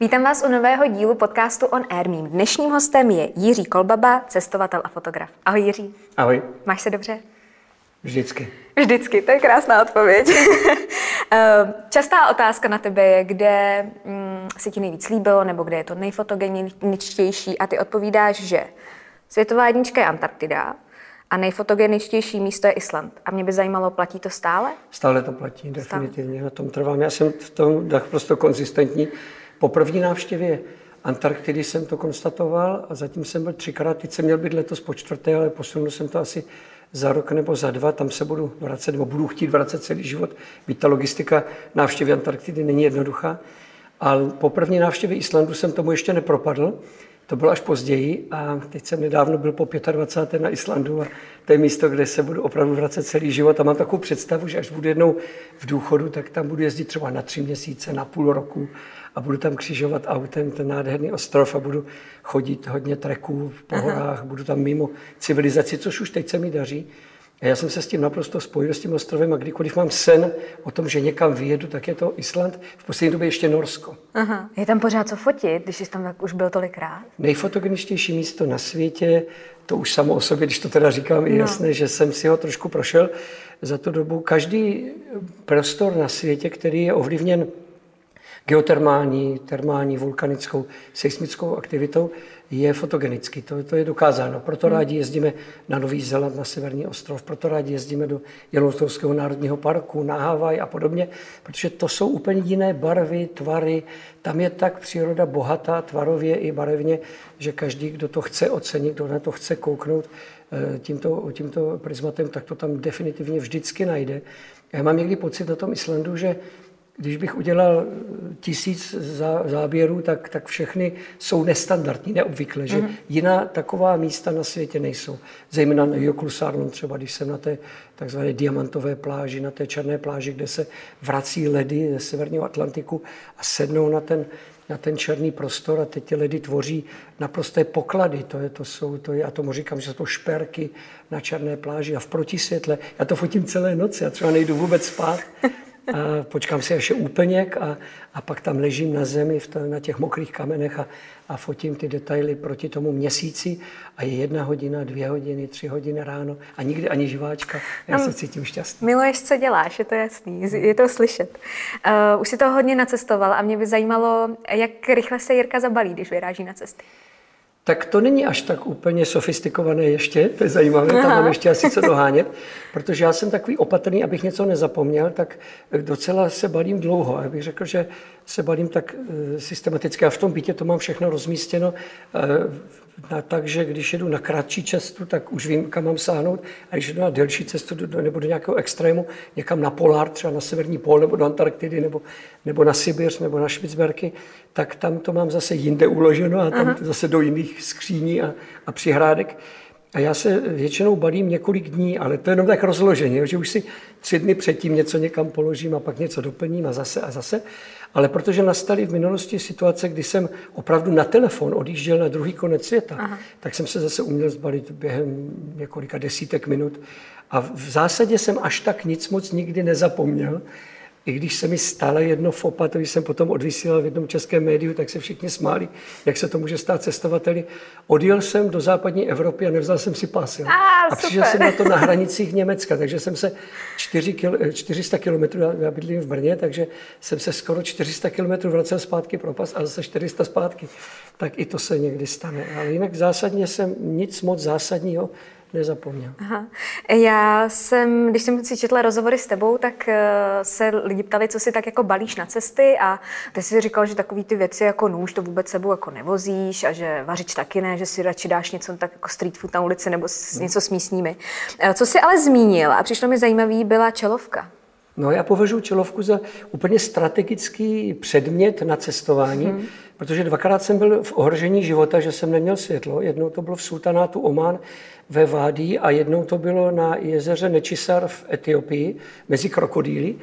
Vítám vás u nového dílu podcastu On Air. Mým dnešním hostem je Jiří Kolbaba, cestovatel a fotograf. Ahoj Jiří. Ahoj, Máš se dobře? vždycky. Vždycky, to je krásná odpověď. Eh, Častá otázka na tebe je, kde mm, se ti nejvíc líbilo, nebo kde je to nejfotogeničtější a ty odpovídáš, že světová jednička je Antarktida a nejfotogeničtější místo je Island. A mě by zajímalo, platí to stále? Stále to platí, definitivně, na tom trvám. Já jsem v tom naprosto konzistentní. Po první návštěvě Antarktidy jsem to konstatoval a zatím jsem byl třikrát. Teď jsem měl být letos po čtvrté, ale posunul jsem to asi za rok nebo za dva. Tam se budu vracet, nebo budu chtít vracet celý život. Byť ta logistika návštěvy Antarktidy není jednoduchá. Ale po první návštěvě Islandu jsem tomu ještě nepropadl. To bylo až později a teď jsem nedávno byl po 25. na Islandu a to je místo, kde se budu opravdu vracet celý život a mám takovou představu, že až budu jednou v důchodu, tak tam budu jezdit třeba na tři měsíce, na půl roku a budu tam křižovat autem ten nádherný ostrov a budu chodit hodně treků v pohorách, budu tam mimo civilizaci, což už teď se mi daří. A já jsem se s tím naprosto spojil, s tím ostrovem a kdykoliv mám sen o tom, že někam vyjedu, tak je to Island, v poslední době ještě Norsko. Aha. Je tam pořád co fotit, když jsi tam tak už byl tolikrát? Nejfotogeničtější místo na světě, to už samo o sobě, když to teda říkám, je jasné, že jsem si ho trošku prošel za tu dobu. Každý prostor na světě, který je ovlivněn geotermální, termální, vulkanickou, seismickou aktivitou, je fotogenický. To, to je dokázáno. Proto rádi jezdíme na Nový Zéland, na Severní ostrov, proto rádi jezdíme do Yellowstoneského národního parku, na Havaj a podobně, protože to jsou úplně jiné barvy, tvary. Tam je tak příroda bohatá tvarově i barevně, že každý, kdo to chce ocenit, kdo na to chce kouknout eh, tímto, tímto prismatem, tak to tam definitivně vždycky najde. Já mám někdy pocit na tom Islandu, že když bych udělal tisíc zá- záběrů, tak, tak všechny jsou nestandardní, neobvykle, že mm-hmm. jiná taková místa na světě nejsou. Zejména na Jökulsárlon třeba, když jsem na té takzvané diamantové pláži, na té černé pláži, kde se vrací ledy ze severního Atlantiku a sednou na ten, na ten černý prostor a teď ty ledy tvoří naprosté poklady. To je, to jsou, to je, já tomu říkám, že jsou to šperky na černé pláži a v protisvětle. Já to fotím celé noci, já třeba nejdu vůbec spát. A počkám si, až je úplněk a, a pak tam ležím na zemi v to, na těch mokrých kamenech a, a fotím ty detaily proti tomu měsíci a je jedna hodina, dvě hodiny, tři hodiny ráno a nikdy ani živáčka. Já se cítím šťastný. Miluješ, co děláš, je to jasný, je to slyšet. Uh, už si to hodně nacestoval a mě by zajímalo, jak rychle se Jirka zabalí, když vyráží na cesty. Tak to není až tak úplně sofistikované ještě, to je zajímavé, tam mám ještě asi co dohánět, protože já jsem takový opatrný, abych něco nezapomněl, tak docela se balím dlouho. Já bych řekl, že se balím tak eh, systematicky. A v tom bytě to mám všechno rozmístěno eh, tak, že když jedu na kratší cestu, tak už vím, kam mám sáhnout. A když jedu na delší cestu do, nebo do nějakého extrému, někam na polár, třeba na severní pól, nebo do Antarktidy, nebo, nebo na Sibiř, nebo na Špicberky, tak tam to mám zase jinde uloženo a tam Aha. zase do jiných skříní a, a přihrádek. A já se většinou balím několik dní, ale to je jenom tak rozloženě, že už si tři dny předtím něco někam položím a pak něco doplním a zase a zase. Ale protože nastaly v minulosti situace, kdy jsem opravdu na telefon odjížděl na druhý konec světa, Aha. tak jsem se zase uměl zbalit během několika desítek minut. A v zásadě jsem až tak nic moc nikdy nezapomněl. I když se mi stalo jedno fopa, to jsem potom odvysílal v jednom českém médiu, tak se všichni smáli, jak se to může stát cestovateli. Odjel jsem do západní Evropy a nevzal jsem si pas. A, a přišel jsem na to na hranicích Německa, takže jsem se 4 kil, 400 kilometrů, já bydlím v Brně, takže jsem se skoro 400 kilometrů vracel zpátky pro pas a zase 400 zpátky. Tak i to se někdy stane. Ale jinak zásadně jsem nic moc zásadního nezapomněl. Aha. Já jsem, když jsem si četla rozhovory s tebou, tak eh, se lidi ptali, co si tak jako balíš na cesty a ty jsi říkal, že takový ty věci jako nůž to vůbec sebou jako nevozíš a že vařič taky ne, že si radši dáš něco tak jako street food na ulici nebo něco s místními. Eh, co jsi ale zmínil a přišlo mi zajímavý, byla čelovka. No já považuji čelovku za úplně strategický předmět na cestování, hmm. Protože dvakrát jsem byl v ohrožení života, že jsem neměl světlo. Jednou to bylo v sultanátu Oman ve Vádí a jednou to bylo na jezeře Nečisar v Etiopii mezi krokodýly.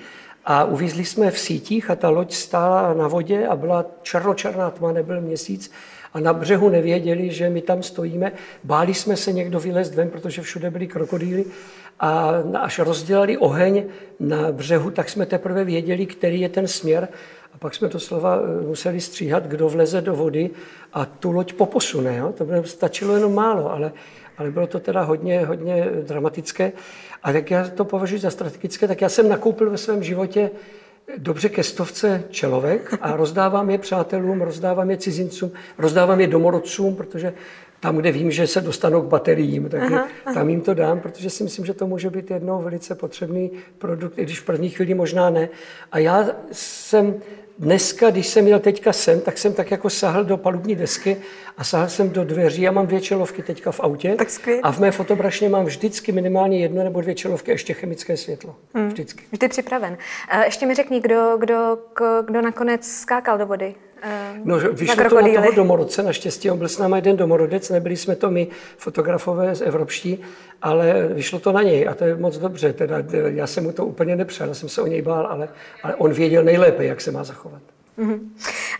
A uvízli jsme v sítích a ta loď stála na vodě a byla černočerná tma, nebyl měsíc A na břehu nevěděli, že my tam stojíme. Báli jsme se někdo vylézt ven, protože všude byly krokodýly. A až rozdělali oheň na břehu, tak jsme teprve věděli, který je ten směr. A pak jsme to slova eh, museli stříhat, kdo vleze do vody a tu loď poposune. Jo? To by stačilo jenom málo, ale, ale bylo to teda hodně, hodně dramatické. A tak já to považuji za strategické, tak já jsem nakoupil ve svém životě dobře ke stovce čelovek a rozdávám je přátelům, rozdávám je cizincům, rozdávám je domorodcům, protože tam, kde vím, že se dostanou k bateriím, tak aha, aha. tam jim to dám, protože si myslím, že to může být jednou velice potřebný produkt, i když v první chvíli možná ne. A já jsem dneska, když jsem jel teďka sem, tak jsem tak jako sahl do palubní desky a sahl jsem do dveří. Já mám dvě čelovky teďka v autě. Tak a v mé fotobrašně mám vždycky minimálně jedno nebo dvě čelovky, ještě chemické světlo. Hmm. Vždycky. Vždy připraven. Ještě mi řekni, kdo, kdo, kdo nakonec skákal do vody? No, vyšlo na to na toho domorodce, naštěstí on byl s námi jeden domorodec, nebyli jsme to my fotografové z evropští, ale vyšlo to na něj a to je moc dobře. Teda, já jsem mu to úplně nepřál, já jsem se o něj bál, ale, ale on věděl nejlépe, jak se má zachovat. Uh-huh.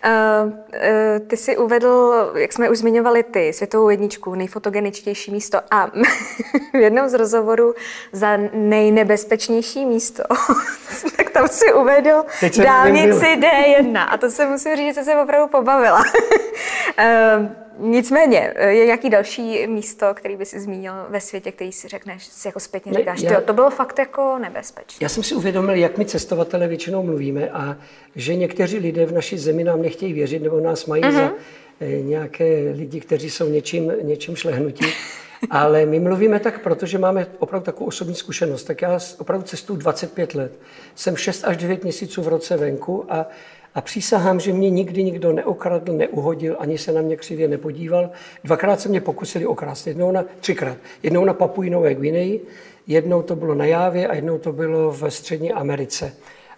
Uh, uh, ty jsi uvedl, jak jsme už zmiňovali ty, světovou jedničku, nejfotogeničtější místo a v jednom z rozhovorů za nejnebezpečnější místo, tak tam si uvedl dálnici D1 a to se musím říct, že se opravdu pobavila. uh, Nicméně, je nějaký další místo, který by si zmínil ve světě, který si řekneš, si jako zpětně říkáš, já, to bylo fakt jako nebezpečné. Já jsem si uvědomil, jak my cestovatele většinou mluvíme a že někteří lidé v naší zemi nám nechtějí věřit nebo nás mají uh-huh. za eh, nějaké lidi, kteří jsou něčím, něčím šlehnutí. Ale my mluvíme tak, protože máme opravdu takovou osobní zkušenost. Tak já opravdu cestuju 25 let. Jsem 6 až 9 měsíců v roce venku a a přísahám, že mě nikdy nikdo neokradl, neuhodil, ani se na mě křivě nepodíval. Dvakrát se mě pokusili okrást, jednou na, třikrát. Jednou na Papuinové Gvineji, jednou to bylo na Jávě a jednou to bylo v Střední Americe.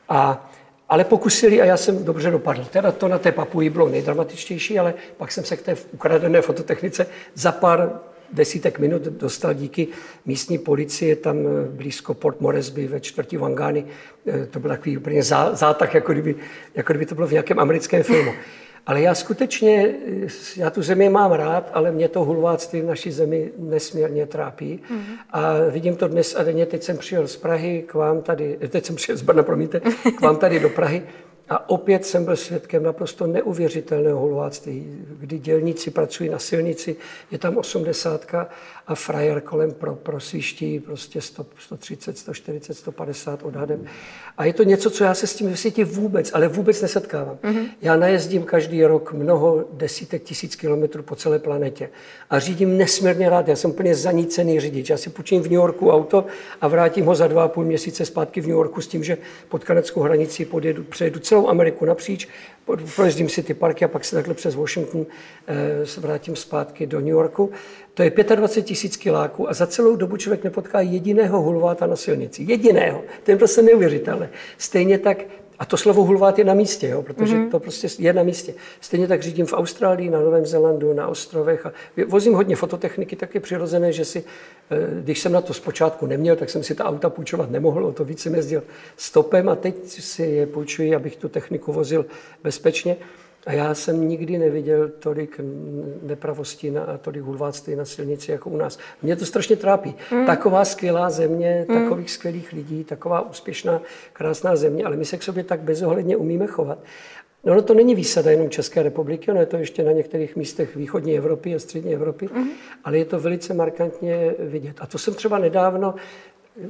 A, ale pokusili a já jsem dobře dopadl. Teda to na té Papuji bylo nejdramatičtější, ale pak jsem se k té ukradené fototechnice za pár desítek minut dostal díky místní policie tam eh, blízko Port Moresby ve čtvrtí Wangány. Eh, to byl takový úplně zátah, jako kdyby, jako kdyby to bylo v nějakém americkém filmu. Ale já skutečně, eh, já tu zemi mám rád, ale mě to hulváctví v naší zemi nesmírně trápí. Mm-hmm. A vidím to dnes a denně, teď jsem přijel z Prahy k vám tady, teď jsem přijel z Brna, promiňte, k vám tady do Prahy a opět jsem byl svědkem naprosto neuvěřitelného hulváctví, kdy dělníci pracují na silnici, je tam osmdesátka a frajer kolem pro, prosviští prostě 100, 130, 140, 150 odhadem. A je to něco, co já se s tím ve světě vůbec, ale vůbec nesetkávám. Mm-hmm. Já najezdím každý rok mnoho desítek tisíc kilometrů po celé planetě a řídím nesmírně rád. Já jsem úplně zanícený řidič. Já si půjčím v New Yorku auto a vrátím ho za dva a půl měsíce zpátky v New Yorku s tím, že pod kanadské hranici podjedu, přejedu celou Ameriku napříč, projezdím si ty parky a pak se takhle přes Washington eh, vrátím zpátky do New Yorku. To je 25 tisíc kiláků a za celou dobu člověk nepotká jediného hulváta na silnici. Jediného. To je prostě neuvěřitelné. Stejně tak a to slovo hulvát je na místě, jo, protože mm-hmm. to prostě je na místě. Stejně tak řídím v Austrálii, na Novém Zélandu, na ostrovech a vozím hodně fototechniky, tak je přirozené, že si, eh, když jsem na to zpočátku neměl, tak jsem si ta auta půjčovat nemohl, o to víc jsem jezdil stopem a teď si je půjčuji, abych tu techniku vozil bezpečně. A já jsem nikdy neviděl tolik nepravostí a tolik hulváctví na silnici jako u nás. Mě to strašně trápí. Mm. Taková skvělá země, mm. takových skvělých lidí, taková úspěšná, krásná země, ale my se k sobě tak bezohledně umíme chovat. No, no to není výsada jenom České republiky, ono je to ještě na některých místech východní Evropy a střední Evropy, mm. ale je to velice markantně vidět. A to jsem třeba nedávno,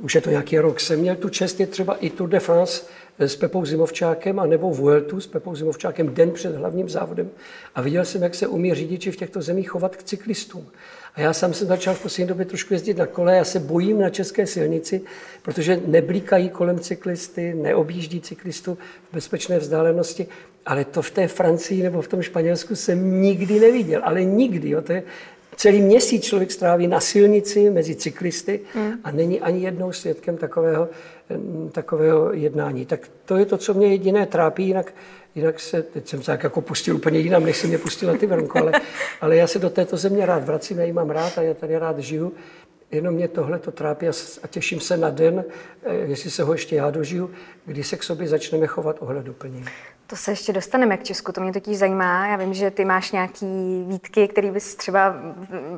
už je to nějaký rok, jsem měl tu čest, je třeba i Tour de France s Pepou Zimovčákem a nebo Vueltu s Pepou Zimovčákem den před hlavním závodem a viděl jsem, jak se umí řidiči v těchto zemích chovat k cyklistům. A já sám jsem začal v poslední době trošku jezdit na kole, já se bojím na české silnici, protože neblíkají kolem cyklisty, neobjíždí cyklistu v bezpečné vzdálenosti, ale to v té Francii nebo v tom Španělsku jsem nikdy neviděl, ale nikdy. Jo. To je, celý měsíc člověk stráví na silnici mezi cyklisty hmm. a není ani jednou svědkem takového, takového jednání. Tak to je to, co mě jediné trápí, jinak, jinak se, teď jsem se jako pustil úplně jinam, než jsem mě pustil na ty vrnko, ale, ale já se do této země rád vracím, já ji mám rád a já tady rád žiju. Jenom mě tohle to trápí a, těším se na den, eh, jestli se ho ještě já dožiju, kdy se k sobě začneme chovat ohleduplně. To se ještě dostaneme k Česku, to mě totiž zajímá. Já vím, že ty máš nějaký výtky, který bys třeba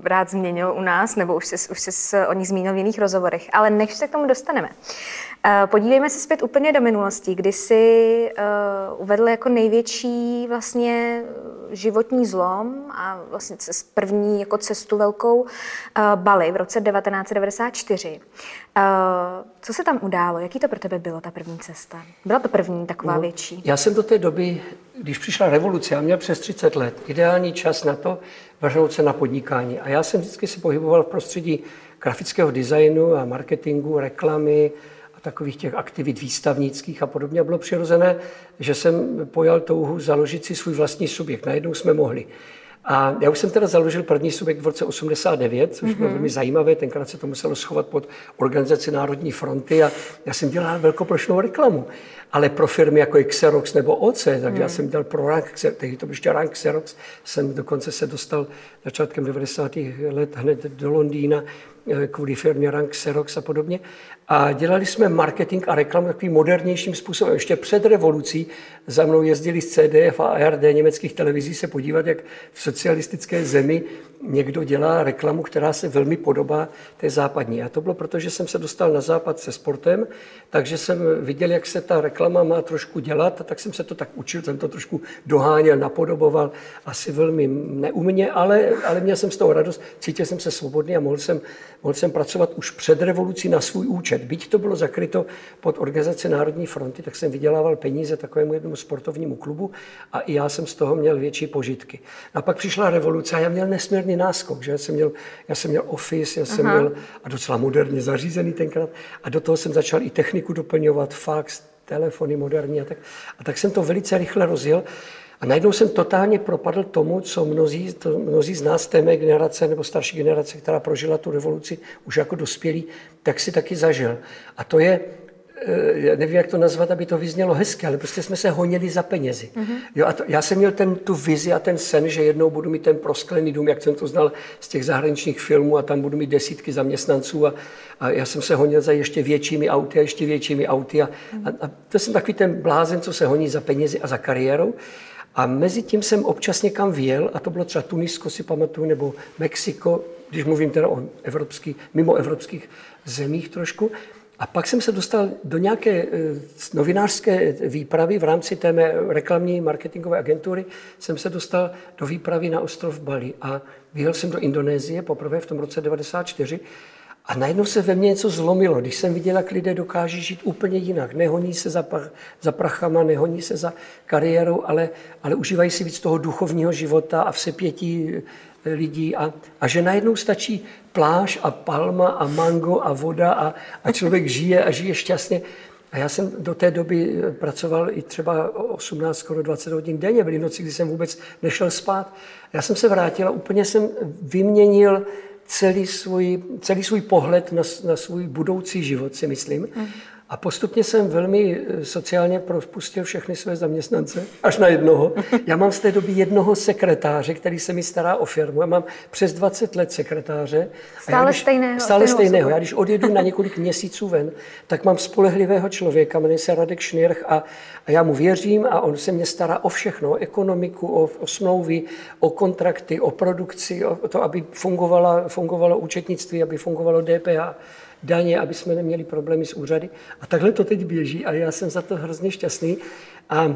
rád změnil u nás, nebo už jsi, už jsi o nich zmínil v jiných rozhovorech, ale než se k tomu dostaneme. Eh, podívejme se zpět úplně do minulosti, kdy jsi uh, uvedl jako největší vlastně životní zlom a vlastně první jako cestu velkou uh, Bali v roce 1994. Uh, co se tam událo? Jaký to pro tebe bylo, ta první cesta? Byla to první taková no, větší? Já jsem do té doby, když přišla revoluce, já měl přes 30 let, ideální čas na to vrhnout se na podnikání. A já jsem vždycky se pohyboval v prostředí grafického designu a marketingu, reklamy, takových těch aktivit výstavnických a podobně. A bylo přirozené, že jsem pojal touhu založit si svůj vlastní subjekt. Najednou jsme mohli. A já už jsem teda založil první subjekt v roce 89, což bylo mm-hmm. velmi zajímavé. Tenkrát se to muselo schovat pod organizaci Národní fronty a já jsem dělal velkoplošnou reklamu. Ale pro firmy jako Xerox nebo OC, takže mm. já jsem dělal pro rank, tehdy to byl ještě rank Xerox, jsem dokonce se dostal začátkem 90. let hned do Londýna eh, kvůli firmě rank Xerox a podobně. A dělali jsme marketing a reklamu takovým modernějším způsobem. Ještě před revolucí za mnou jezdili z CDF a ARD německých televizí se podívat, jak v socialistické zemi někdo dělá reklamu, která se velmi podobá té západní. A to bylo proto, že jsem se dostal na západ se sportem, takže jsem viděl, jak se ta reklama má trošku dělat, a tak jsem se to tak učil, jsem to trošku doháněl, napodoboval, asi velmi neumně, ale, ale měl jsem z toho radost, cítil jsem se svobodný a mohl jsem, mohl jsem pracovat už před revolucí na svůj účet. Byť to bylo zakryto pod organizaci Národní fronty, tak jsem vydělával peníze takovému jednomu sportovnímu klubu a i já jsem z toho měl větší požitky. A pak přišla revoluce a já měl nesmírný náskok, že já jsem měl, já jsem měl office, já jsem Aha. měl a docela moderně zařízený tenkrát a do toho jsem začal i techniku doplňovat, fax, telefony moderní a tak. A tak jsem to velice rychle rozjel. A najednou jsem totálně propadl tomu, co mnozí, to mnozí z nás té mé generace nebo starší generace, která prožila tu revoluci už jako dospělí, tak si taky zažil. A to je, já nevím, jak to nazvat, aby to vyznělo hezky, ale prostě jsme se honili za penězi. Mm-hmm. Jo, a to, já jsem měl ten, tu vizi a ten sen, že jednou budu mít ten prosklený dům, jak jsem to znal z těch zahraničních filmů a tam budu mít desítky zaměstnanců a, a já jsem se honil za ještě většími auty a ještě většími auty a, a, a to jsem takový ten blázen, co se honí za penězi a za kariérou. A mezi tím jsem občas někam vyjel, a to bylo třeba Tunisko, si pamatuju, nebo Mexiko, když mluvím teda o evropský, mimo evropských zemích trošku. A pak jsem se dostal do nějaké eh, novinářské výpravy v rámci té mé reklamní marketingové agentury. Jsem se dostal do výpravy na ostrov Bali a vyjel jsem do Indonésie poprvé v tom roce 94 a najednou se ve mně něco zlomilo, když jsem viděl, jak lidé dokáží žít úplně jinak. Nehoní se za, pach, za prachama, nehoní se za kariérou, ale, ale užívají si víc toho duchovního života a vsepětí eh, lidí. A, a že najednou stačí pláž a palma a mango a voda a, a člověk žije a žije šťastně. A já jsem do té doby eh, pracoval i třeba 18, skoro 20 hodin denně. Byly noci, kdy jsem vůbec nešel spát. Já jsem se vrátil a úplně jsem vyměnil celý svůj, celý svůj pohled na, na svůj budoucí život, si myslím. Mm. A postupně jsem velmi eh, sociálně propustil všechny své zaměstnance, až na jednoho. Já mám z té doby jednoho sekretáře, který se mi stará o firmu. Já mám přes 20 let sekretáře. Stále když, stejného. Stále stejného. Já když odjedu na několik měsíců ven, tak mám spolehlivého člověka, jmenuje se Radek Šnirch a, a já mu věřím a on se mě stará o všechno, o ekonomiku, o, o smlouvy, o kontrakty, o produkci, o to, aby fungovalo, fungovalo účetnictví, aby fungovalo DPH daně, aby jsme neměli problémy s úřady. A takhle to teď běží a já jsem za to hrozně šťastný. A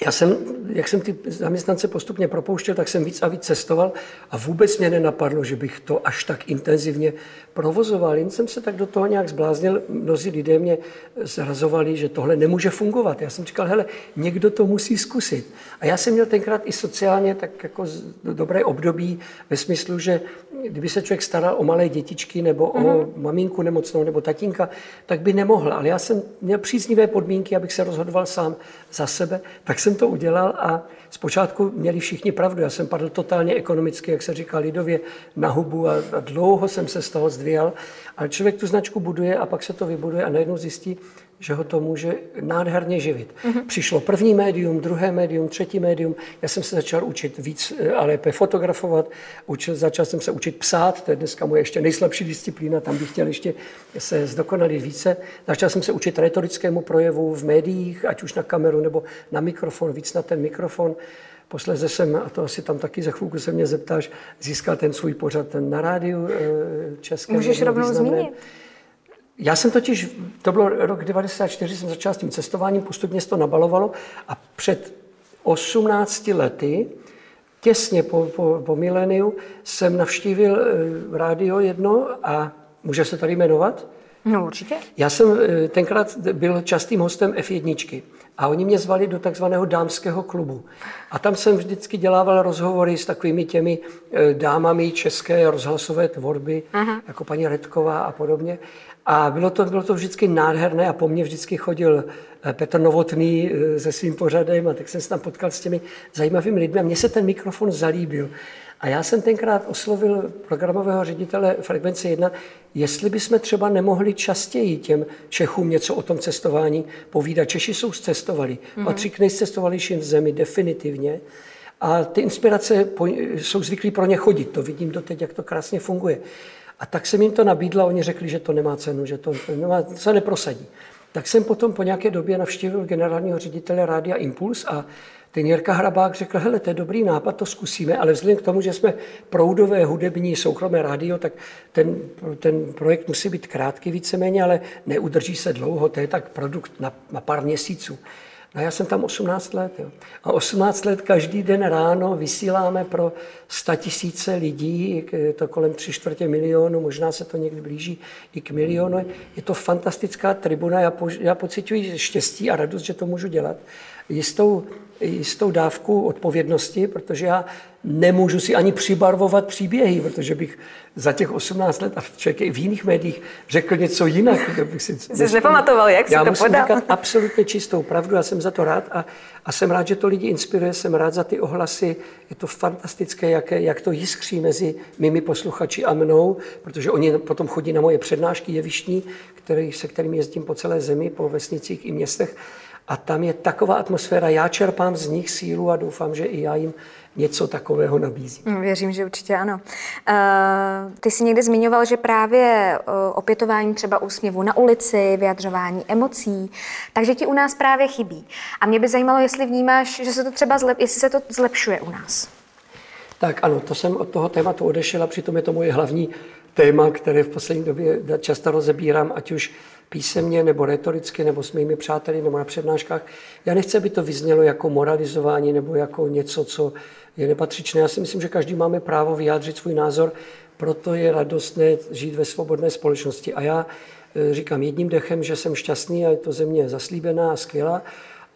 já jsem, jak jsem ty zaměstnance postupně propouštěl, tak jsem víc a víc cestoval a vůbec mě nenapadlo, že bych to až tak intenzivně provozoval. Jen jsem se tak do toho nějak zbláznil. Mnozí lidé mě zrazovali, že tohle nemůže fungovat. Já jsem říkal, hele, někdo to musí zkusit. A já jsem měl tenkrát i sociálně tak jako dobré období ve smyslu, že kdyby se člověk staral o malé dětičky nebo mm-hmm. o mhm. maminku nemocnou nebo tatínka, tak by nemohl. Ale já jsem měl příznivé podmínky, abych se rozhodoval sám za sebe, tak jsem to udělal a zpočátku měli všichni pravdu. Já jsem padl totálně ekonomicky, jak se říká lidově, na hubu a, a dlouho jsem se z toho zdvíjal. Ale člověk tu značku buduje a pak se to vybuduje a najednou zjistí, že ho to může nádherně živit. Mm-hmm. Přišlo první médium, druhé médium, třetí médium. Já jsem se začal učit víc eh, a lépe fotografovat. Učil, začal jsem se učit psát, to je dneska moje ještě nejslabší disciplína, tam bych chtěl ještě se zdokonalit více. Začal jsem se učit retorickému projevu v médiích, ať už na kameru nebo na mikrofon, víc na ten mikrofon. Posleze jsem, a to asi tam taky za chvilku se mě zeptáš, získal ten svůj pořad ten na rádiu eh, českém. Můžeš rovnou zmínit. Já jsem totiž, to bylo rok 94, jsem začal s tím cestováním, postupně se to nabalovalo a před 18 lety, těsně po, po, po mileniu, jsem navštívil eh, rádio jedno a může se tady jmenovat? No určitě. Já jsem eh, tenkrát byl častým hostem F1 a oni mě zvali do takzvaného dámského klubu. A tam jsem vždycky dělával rozhovory s takovými těmi eh, dámami české rozhlasové tvorby, Aha. jako paní Redková a podobně. A bylo to, bylo to vždycky nádherné a po mně vždycky chodil eh, Petr Novotný se svým pořadem a tak jsem se tam potkal s těmi zajímavými lidmi a mně se ten mikrofon zalíbil. A já jsem tenkrát oslovil programového ředitele Frekvence 1, jestli bychom třeba nemohli častěji těm Čechům něco o tom cestování povídat. Češi jsou zcestovali, mm-hmm. patří k nejcestovalejším v zemi definitivně. A ty inspirace jsou zvyklí pro ně chodit. To vidím doteď, jak to krásně funguje. A tak jsem jim to nabídla, oni řekli, že to nemá cenu, že to nemá, se neprosadí. Tak jsem potom po nějaké době navštívil generálního ředitele Rádia Impuls a ten Jirka Hrabák řekl, hele, to je dobrý nápad, to zkusíme, ale vzhledem k tomu, že jsme proudové hudební soukromé rádio, tak ten, ten projekt musí být krátký víceméně, ale neudrží se dlouho, to je tak produkt na, na pár měsíců. No já jsem tam 18 let. Jo. A 18 let každý den ráno vysíláme pro 100 tisíce lidí, je to kolem 3 čtvrtě milionu, možná se to někdy blíží i k milionu. Je to fantastická tribuna, já, po, já pocituji štěstí a radost, že to můžu dělat. Jistou jistou dávku odpovědnosti, protože já nemůžu si ani přibarvovat příběhy, protože bych za těch 18 let a v, v jiných médiích řekl něco jinak. Bych si Jsi nepamatoval, jak já si to musím podal? říkat absolutně čistou pravdu, já jsem za to rád a, a jsem rád, že to lidi inspiruje, jsem rád za ty ohlasy. Je to fantastické, jak, jak to jiskří mezi mými posluchači a mnou, protože oni potom chodí na moje přednášky jevištní, který, se kterými jezdím po celé zemi, po vesnicích i městech a tam je taková atmosféra, já čerpám z nich sílu a doufám, že i já jim něco takového nabízím. Mm, věřím, že určitě ano. Uh, ty jsi někdy zmiňoval, že právě uh, opětování třeba úsměvu na ulici, vyjadřování emocí, takže ti u nás právě chybí. A mě by zajímalo, jestli vnímáš, že se to třeba zlep, jestli se to zlepšuje u nás. Tak ano, to jsem od toho tématu odešel a přitom je to moje hlavní téma, které v poslední době často rozebírám, ať už písemně nebo retoricky nebo s mými přáteli nebo na přednáškách. Já nechci, aby to vyznělo jako moralizování nebo jako něco, co je nepatřičné. Já si myslím, že každý máme právo vyjádřit svůj názor, proto je radostné žít ve svobodné společnosti. A já e, říkám jedním dechem, že jsem šťastný a je to země zaslíbená a skvělá,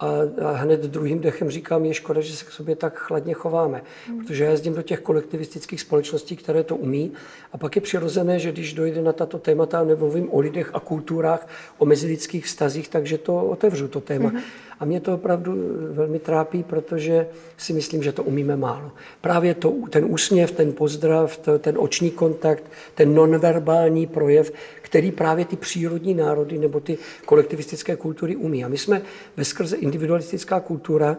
a, a hned druhým dechem říkám, je škoda, že se k sobě tak chladně chováme. Hmm. Protože já jezdím do těch kolektivistických společností, které to umí. A pak je přirozené, že když dojde na tato témata, nebo mluvím o lidech a kulturách, o mezilidských vztazích, takže to otevřu, to téma. Hmm. A mě to opravdu velmi trápí, protože si myslím, že to umíme málo. Právě to, ten úsměv, ten pozdrav, to, ten oční kontakt, ten nonverbální projev, který právě ty přírodní národy nebo ty kolektivistické kultury umí. A my jsme ve skrze individualistická kultura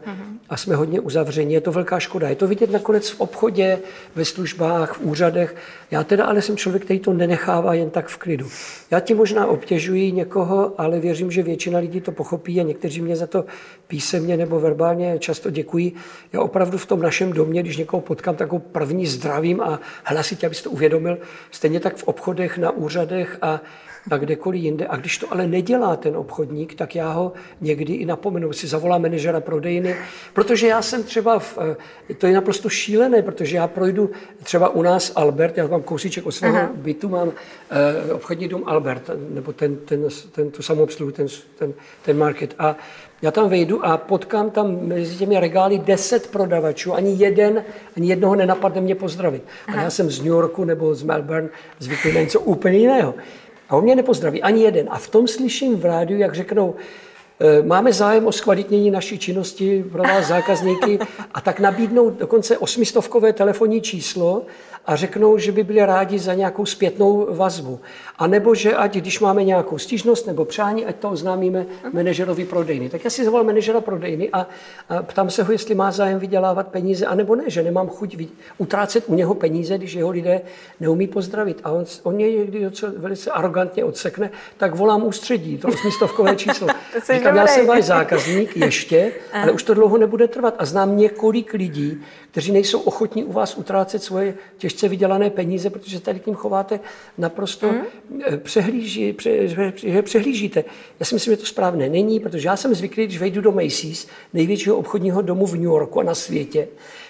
a jsme hodně uzavření. Je to velká škoda. Je to vidět nakonec v obchodě, ve službách, v úřadech. Já teda ale jsem člověk, který to nenechává jen tak v klidu. Já ti možná obtěžuji někoho, ale věřím, že většina lidí to pochopí a někteří mě za to písemně nebo verbálně často děkují. Já opravdu v tom našem domě, když někoho potkám, takovou první zdravím a hlasitě, abyste to uvědomil, stejně tak v obchodech, na úřadech a a kdekoliv jinde. A když to ale nedělá ten obchodník, tak já ho někdy i napomenu, si zavolám manažera prodejny, protože já jsem třeba, v, eh, to je naprosto šílené, protože já projdu třeba u nás Albert, já mám kousíček od svého Aha. bytu, mám uh, obchodní dům Albert, nebo ten, ten, ten, tu samoobsluhu, ten, ten, ten market. A já tam vejdu a potkám tam mezi těmi regály deset prodavačů, ani jeden, ani jednoho nenapadne mě pozdravit. Aha. A já jsem z New Yorku nebo z Melbourne zvyklý na něco úplně jiného. A on mě nepozdraví ani jeden. A v tom slyším v rádiu, jak řeknou, máme zájem o zkvalitnění naší činnosti pro vás zákazníky a tak nabídnou dokonce osmistovkové telefonní číslo a řeknou, že by byli rádi za nějakou zpětnou vazbu. A nebo že ať, když máme nějakou stížnost nebo přání, ať to oznámíme manažerovi prodejny. Tak já si zavolal manažera prodejny a, a ptám se ho, jestli má zájem vydělávat peníze, anebo ne, že nemám chuť utrácet u něho peníze, když jeho lidé neumí pozdravit. A on, on mě někdy velice arrogantně odsekne, tak volám ústředí, to osmistovkové číslo. Říkám, já jsem váš zákazník ještě, ale už to dlouho nebude trvat. A znám několik lidí, kteří nejsou ochotní u vás utrácet svoje těžce vydělané peníze, protože tady k ním chováte naprosto mm. přehlíží, pře, že přehlížíte. Já si myslím, že to správné není, protože já jsem zvyklý, když vejdu do Macy's, největšího obchodního domu v New Yorku a na světě,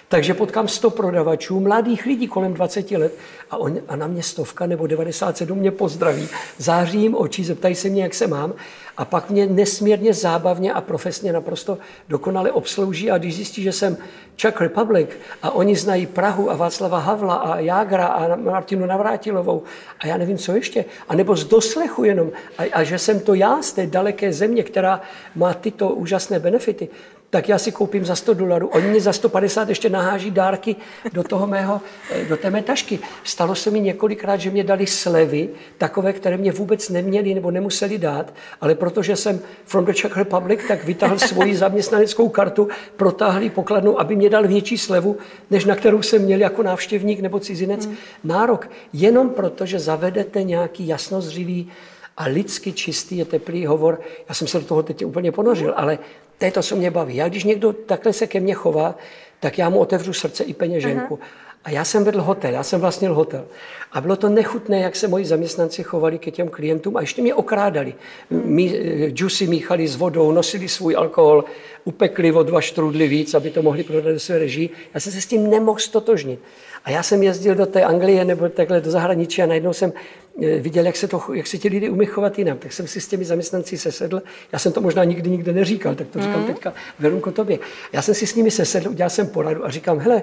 takže potkám 100 prodavačů, mladých lidí kolem 20 let a, on, a na mě stovka nebo 97 mě pozdraví, září jim oči, zeptají se mě, jak se mám a pak mě nesmírně zábavně a profesně naprosto dokonale obslouží a když zjistí, že jsem Czech Republic a oni znají Prahu a Václava Havla a Jágra a Martinu Navrátilovou a já nevím, co ještě, a nebo z doslechu jenom a, a že jsem to já z té daleké země, která má tyto úžasné benefity, tak já si koupím za 100 dolarů. Oni mě za 150 ještě naháží dárky do toho mého, eh, do té mé tašky. Stalo se mi několikrát, že mě dali slevy, takové, které mě vůbec neměli nebo nemuseli dát, ale protože jsem from the Czech Republic, tak vytáhl svoji zaměstnaneckou kartu, protáhli pokladnu, aby mě dal větší slevu, než na kterou jsem měl jako návštěvník nebo cizinec hmm. nárok. Jenom proto, že zavedete nějaký jasnozřivý a lidsky čistý je teplý hovor. Já jsem se do toho teď úplně ponořil, ale to je to, co mě baví. Já když někdo takhle se ke mně chová, tak já mu otevřu srdce i peněženku. Uh-huh. A já jsem vedl hotel, já jsem vlastnil hotel. A bylo to nechutné, jak se moji zaměstnanci chovali ke těm klientům a ještě mě okrádali. Mí, eh, džusy míchali s vodou, nosili svůj alkohol, upekli o dva štrudly víc, aby to mohli prodat do své režii. Já jsem se s tím nemohl stotožnit. A já jsem jezdil do té Anglie nebo takhle do zahraničí a najednou jsem viděl, jak se, to, jak se ti lidi umí chovat jinak. Tak jsem si s těmi zaměstnanci sesedl. Já jsem to možná nikdy nikde neříkal, tak to říkám mm. teďka Verunko tobě. Já jsem si s nimi sesedl, udělal jsem poradu a říkám, hele,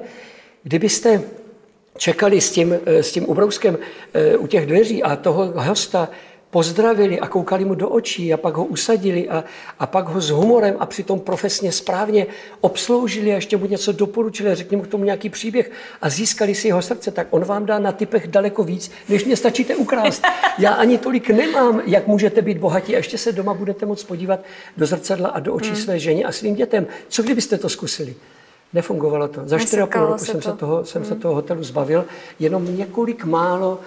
kdybyste čekali s tím, eh, s tím ubrouskem eh, u těch dveří a toho hosta pozdravili a koukali mu do očí a pak ho usadili a, a pak ho s humorem a přitom profesně správně obsloužili a ještě mu něco doporučili, řekli mu k tomu nějaký příběh a získali si jeho srdce, tak on vám dá na typech daleko víc, než mě stačíte ukrást. Já ani tolik nemám, jak můžete být bohatí a ještě se doma budete moct podívat do zrcadla a do očí hmm. své ženě a svým dětem. Co kdybyste to zkusili? Nefungovalo to. Za 4,5 roku jsem, to. Se toho, jsem hmm. se toho hotelu zbavil. Jenom několik málo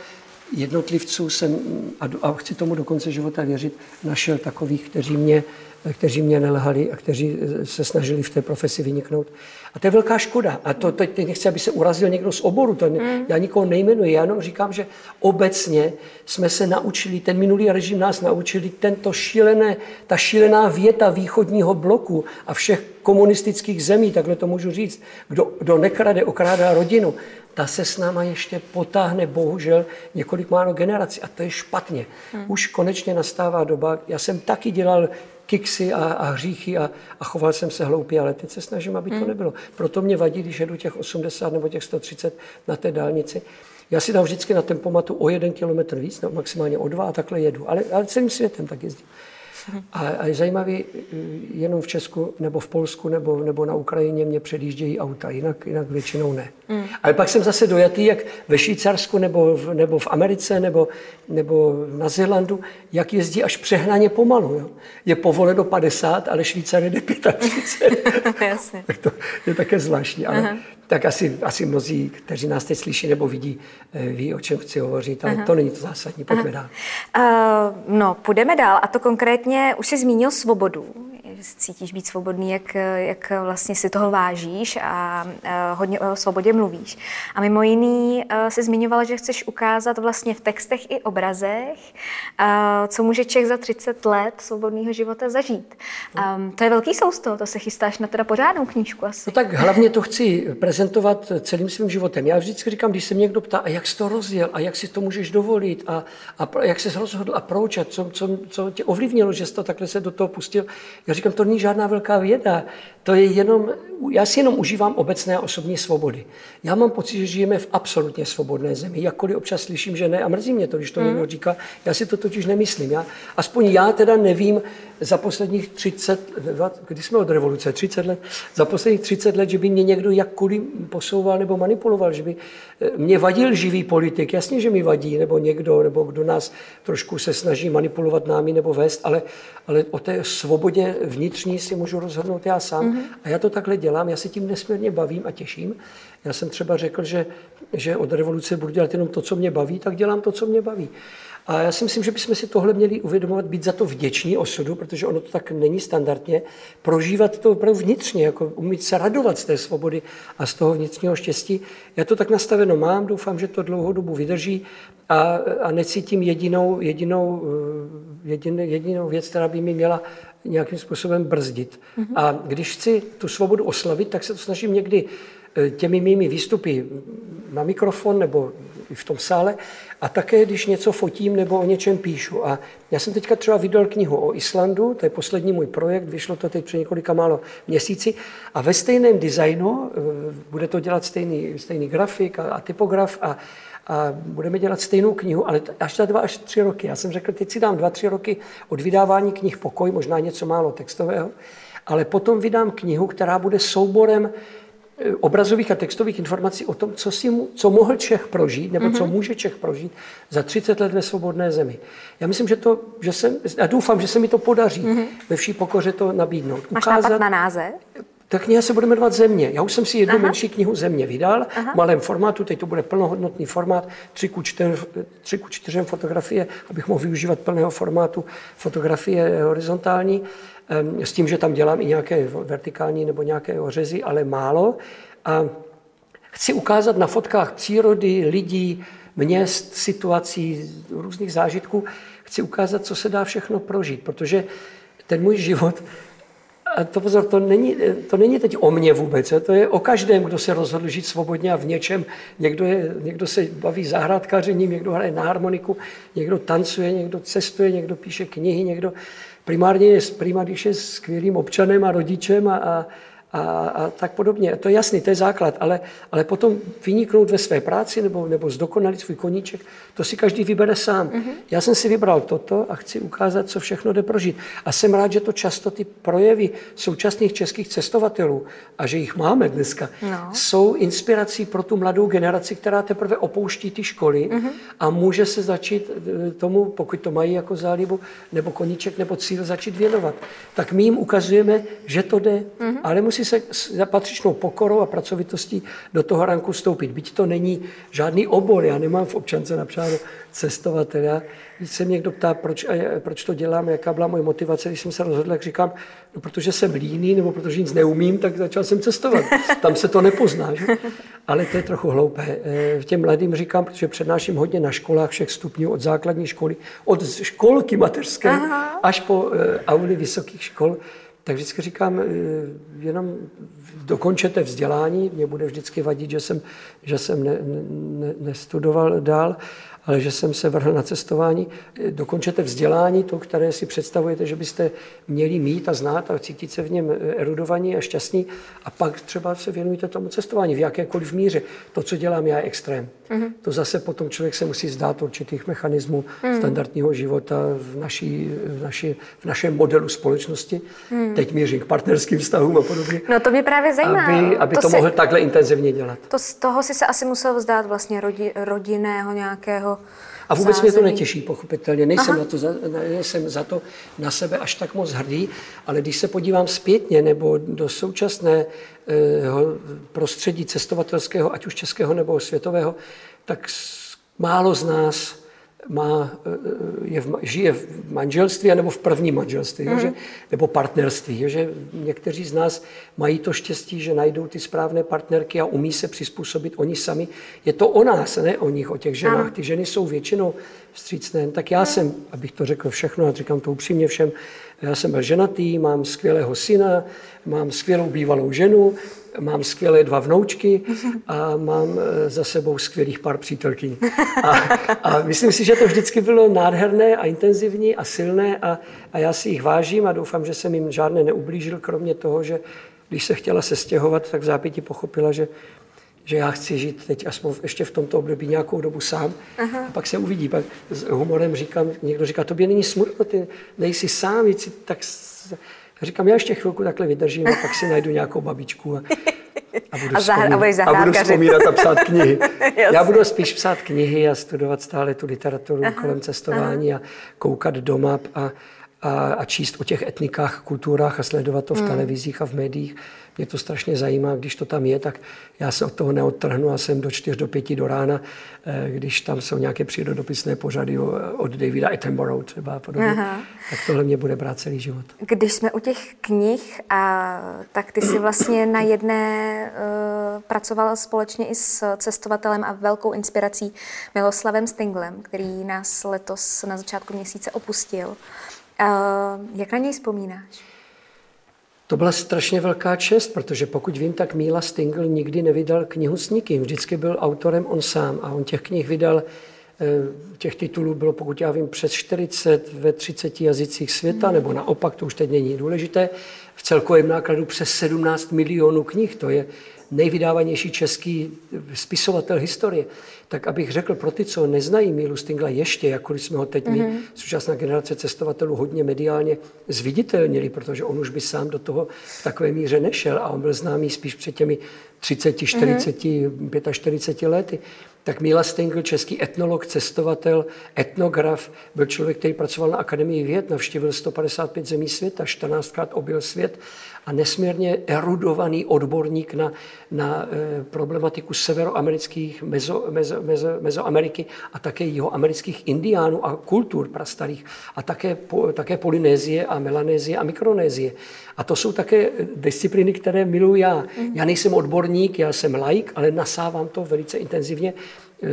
jednotlivců jsem, a, a chci tomu do konce života věřit, našel takových, kteří mě, kteří mě nelhali a kteří se snažili v té profesi vyniknout. A to je velká škoda. A to teď nechci, aby se urazil někdo z oboru. To, mm. Já nikoho nejmenuji. Já jenom říkám, že obecně jsme se naučili, ten minulý režim nás naučili tento šílené, ta šílená věta východního bloku a všech komunistických zemí, takhle to můžu říct, kdo, kdo nekrade, okrádá rodinu ta se s náma ještě potáhne bohužel několik málo generací a to je špatně. Hmm. Už konečně nastává doba, já jsem taky dělal kiksy a, a hříchy a, a choval jsem se hloupě, ale teď se snažím, aby to hmm. nebylo. Proto mě vadí, když jedu těch 80 nebo těch 130 na té dálnici. Já si dám vždycky na tempomatu o jeden kilometr víc, no, maximálně o dva a takhle jedu. Ale, ale celým světem tak jezdím. A, a je zajímavý, jenom v Česku nebo v Polsku nebo, nebo na Ukrajině mě předjíždějí auta, jinak, jinak většinou ne. Mm. Ale pak jsem zase dojatý, jak ve Švýcarsku nebo v, nebo v Americe nebo, nebo na Zélandu, jak jezdí až přehnaně pomalu. Jo. Je povoleno 50, ale Švýcar jde 35. Jasně. tak to je také zvláštní. Ale Aha tak asi, asi mnozí, kteří nás teď slyší nebo vidí, eh, ví, o čem chci hovořit, ale Aha. to není to zásadní. Pojďme Aha. dál. Uh, no, půjdeme dál. A to konkrétně, už jsi zmínil svobodu cítíš být svobodný, jak, jak vlastně si toho vážíš a, a hodně o svobodě mluvíš. A mimo jiný se zmiňovala, že chceš ukázat vlastně v textech i obrazech, co může Čech za 30 let svobodného života zažít. Um, to je velký sousto, to se chystáš na teda pořádnou knížku asi. No tak hlavně to chci prezentovat celým svým životem. Já vždycky říkám, když se mě někdo ptá, a jak jsi to rozjel, a jak si to můžeš dovolit, a, a jak jsi rozhodl, a proč, a co, co, co tě ovlivnilo, že jsi to takhle se do toho pustil, já říkám, to není žádná velká věda. To je jenom, já si jenom užívám obecné osobní svobody. Já mám pocit, že žijeme v absolutně svobodné zemi. Jakkoliv občas slyším, že ne, a mrzí mě to, když to mm. někdo říká, já si to totiž nemyslím. Já, aspoň já teda nevím za posledních 30, kdy jsme od revoluce, 30 let, za posledních 30 let, že by mě někdo jakkoliv posouval nebo manipuloval, že by mě vadil živý politik. Jasně, že mi vadí, nebo někdo, nebo kdo nás trošku se snaží manipulovat námi nebo vést, ale, ale o té svobodě vnitřní si můžu rozhodnout já sám. Mm. A já to takhle dělám, já se tím nesmírně bavím a těším. Já jsem třeba řekl, že, že od revoluce budu dělat jenom to, co mě baví, tak dělám to, co mě baví. A já si myslím, že bychom si tohle měli uvědomovat, být za to vděční osudu, protože ono to tak není standardně, prožívat to opravdu vnitřně, jako umít se radovat z té svobody a z toho vnitřního štěstí. Já to tak nastaveno mám, doufám, že to dlouhou dobu vydrží a, a necítím jedinou, jedinou, eh, jedinou, jedinou věc, která by mi měla nějakým způsobem brzdit. Mm-hmm. A když chci tu svobodu oslavit, tak se to snažím někdy eh, těmi mými výstupy na mikrofon nebo v tom sále a také, když něco fotím nebo o něčem píšu. A já jsem teďka třeba vydal knihu o Islandu, to je poslední můj projekt, vyšlo to teď před několika málo měsíci a ve stejném designu eh, bude to dělat stejný, stejný grafik a, a typograf a, a budeme dělat stejnou knihu, ale až za dva až tři roky. Já jsem řekl, teď si dám dva, tři roky od vydávání knih pokoj, možná něco málo textového, ale potom vydám knihu, která bude souborem obrazových a textových informací o tom, co, si mu, co mohl Čech prožít, nebo mm-hmm. co mhm. může Čech prožít za 30 let ve svobodné zemi. Já myslím, že to, že jsem, já doufám, že se mi to podaří mm-hmm. ve vší pokoře to nabídnout. Máš Ukázat, na název? Ta kniha se bude jmenovat Země. Já už jsem si jednu Aha. menší knihu Země vydal Aha. v malém formátu, teď to bude plnohodnotný formát, 3 ku 4, 3 ku 4 fotografie, abych mohl využívat plného formátu fotografie horizontální, s tím, že tam dělám i nějaké vertikální nebo nějaké ořezy, ale málo. A chci ukázat na fotkách přírody, lidí, měst, situací, různých zážitků, chci ukázat, co se dá všechno prožít, protože ten můj život a to pozor, to není, to není teď o mně vůbec, to je o každém, kdo se rozhodl žít svobodně a v něčem. Někdo, je, někdo se baví zahrádkařením, někdo hraje na harmoniku, někdo tancuje, někdo cestuje, někdo píše knihy, někdo primárně je, primárně je skvělým občanem a rodičem a, a, a, a tak podobně. To je jasný, to je základ, ale, ale potom vyniknout ve své práci nebo, nebo zdokonalit svůj koníček, to si každý vybere sám. Mm-hmm. Já jsem si vybral toto a chci ukázat, co všechno jde prožít. A jsem rád, že to často ty projevy současných českých cestovatelů, a že jich máme dneska, no. jsou inspirací pro tu mladou generaci, která teprve opouští ty školy mm-hmm. a může se začít eh, tomu, pokud to mají jako zálibu, nebo koníček, nebo cíl začít věnovat. Tak my jim ukazujeme, že to jde, mm-hmm. ale musí se s patřičnou pokorou a pracovitostí do toho ranku vstoupit. Byť to není žádný obor, já nemám v občance napsáno cestovatel. Já, když se mě někdo ptá, proč, proč to dělám, jaká byla moje motivace, když jsem se rozhodl, jak říkám, no protože jsem líný nebo protože nic neumím, tak začal jsem cestovat. Tam se to nepozná. Že? Ale to je trochu hloupé. V těm mladým říkám, protože přednáším hodně na školách všech stupňů, od základní školy, od školky mateřské Aha. až po eh, auly vysokých škol, tak vždycky říkám, eh, jenom dokončete vzdělání, mě bude vždycky vadit, že jsem, že jsem ne, ne, nestudoval dál, ale že jsem se vrhl na cestování. Dokončete vzdělání, to, které si představujete, že byste měli mít a znát a cítit se v něm erudovaní a šťastní a pak třeba se věnujete tomu cestování v jakékoliv míře. To, co dělám já, je extrém. Mm-hmm. To zase potom člověk se musí zdát určitých mechanismů mm-hmm. standardního života v, naší, v, naší, v našem modelu společnosti. Mm-hmm. Teď mířím k partnerským vztahům a podobně. No to mě právě zajímá. Aby, aby to, to si, mohl takhle intenzivně dělat. To z toho si se asi musel vzdát vlastně rodi, rodinného nějakého a vůbec zázemí. mě to netěší, pochopitelně. Nejsem, na to, nejsem za to na sebe až tak moc hrdý, ale když se podívám zpětně nebo do současného prostředí cestovatelského, ať už českého nebo světového, tak málo z nás má, eh, je v, žije v manželství nebo v prvním manželství, mm. že, nebo partnerství. Že někteří z nás mají to štěstí, že najdou ty správné partnerky a umí se přizpůsobit oni sami. Je to o nás, ne o nich, o těch ženách. Ty ženy jsou většinou vstřícné. Tak já jsem, abych to řekl všechno, a říkám to upřímně všem, já jsem byl ženatý, mám skvělého syna, mám skvělou bývalou ženu, mám skvělé dva vnoučky a mám eh, za sebou skvělých pár přítelkyň. A, a myslím si, že to vždycky bylo nádherné a intenzivní a silné a, a já si jich vážím a doufám, že jsem jim žádné neublížil, kromě toho, že když se chtěla sestěhovat, tak v zápěti pochopila, že že já chci žít teď aspoň ještě v tomto období nějakou dobu sám. Aha. A pak se uvidí. Pak s humorem říkám, někdo říká, tobě není smutno, ty nejsi sám, jsi tak... Říkám, já ještě chvilku takhle vydržím a pak si najdu nějakou babičku a, a budu, a, zahr- a, a budu vzpomínat a psát knihy. já budu spíš psát knihy a studovat stále tu literaturu aha, kolem cestování aha. a koukat do map a, a, a číst o těch etnikách, kulturách a sledovat to v hmm. televizích a v médiích mě to strašně zajímá, když to tam je, tak já se od toho neodtrhnu a jsem do 4 do 5 do rána, eh, když tam jsou nějaké přírodopisné pořady od Davida Attenborough třeba a podobně. Aha. Tak tohle mě bude brát celý život. Když jsme u těch knih, a, tak ty si vlastně na jedné uh, pracoval společně i s cestovatelem a velkou inspirací Miloslavem Stinglem, který nás letos na začátku měsíce opustil. Uh, jak na něj vzpomínáš? To byla strašně velká čest, protože pokud vím, tak Míla Stingl nikdy nevydal knihu s nikým. Vždycky byl autorem on sám a on těch knih vydal, eh, těch titulů bylo, pokud já vím, přes 40 ve 30 jazycích světa, nebo naopak, to už teď není důležité, v celkovém nákladu přes 17 milionů knih. To je nejvydávanější český spisovatel historie. Tak abych řekl pro ty, co neznají Mílu Stingla ještě, jakkoliv jsme ho teď mm-hmm. my, mhm. současná generace cestovatelů, hodně mediálně zviditelnili, protože on už by sám do toho v takové míře nešel a on byl známý spíš před těmi 30, 40, mm-hmm. 45 lety tak Míla Stengel, český etnolog, cestovatel, etnograf, byl člověk, který pracoval na Akademii věd, navštívil 155 zemí světa, 14krát objel svět a nesmírně erudovaný odborník na, na e, problematiku severoamerických, mezo, mezo, mezo, mezoameriky a také jeho amerických indiánů a kultur prastarých a také, po, také Polynézie a Melanézie a Mikronézie. A to jsou také disciplíny, které miluji já. Já nejsem odborník, já jsem laik, ale nasávám to velice intenzivně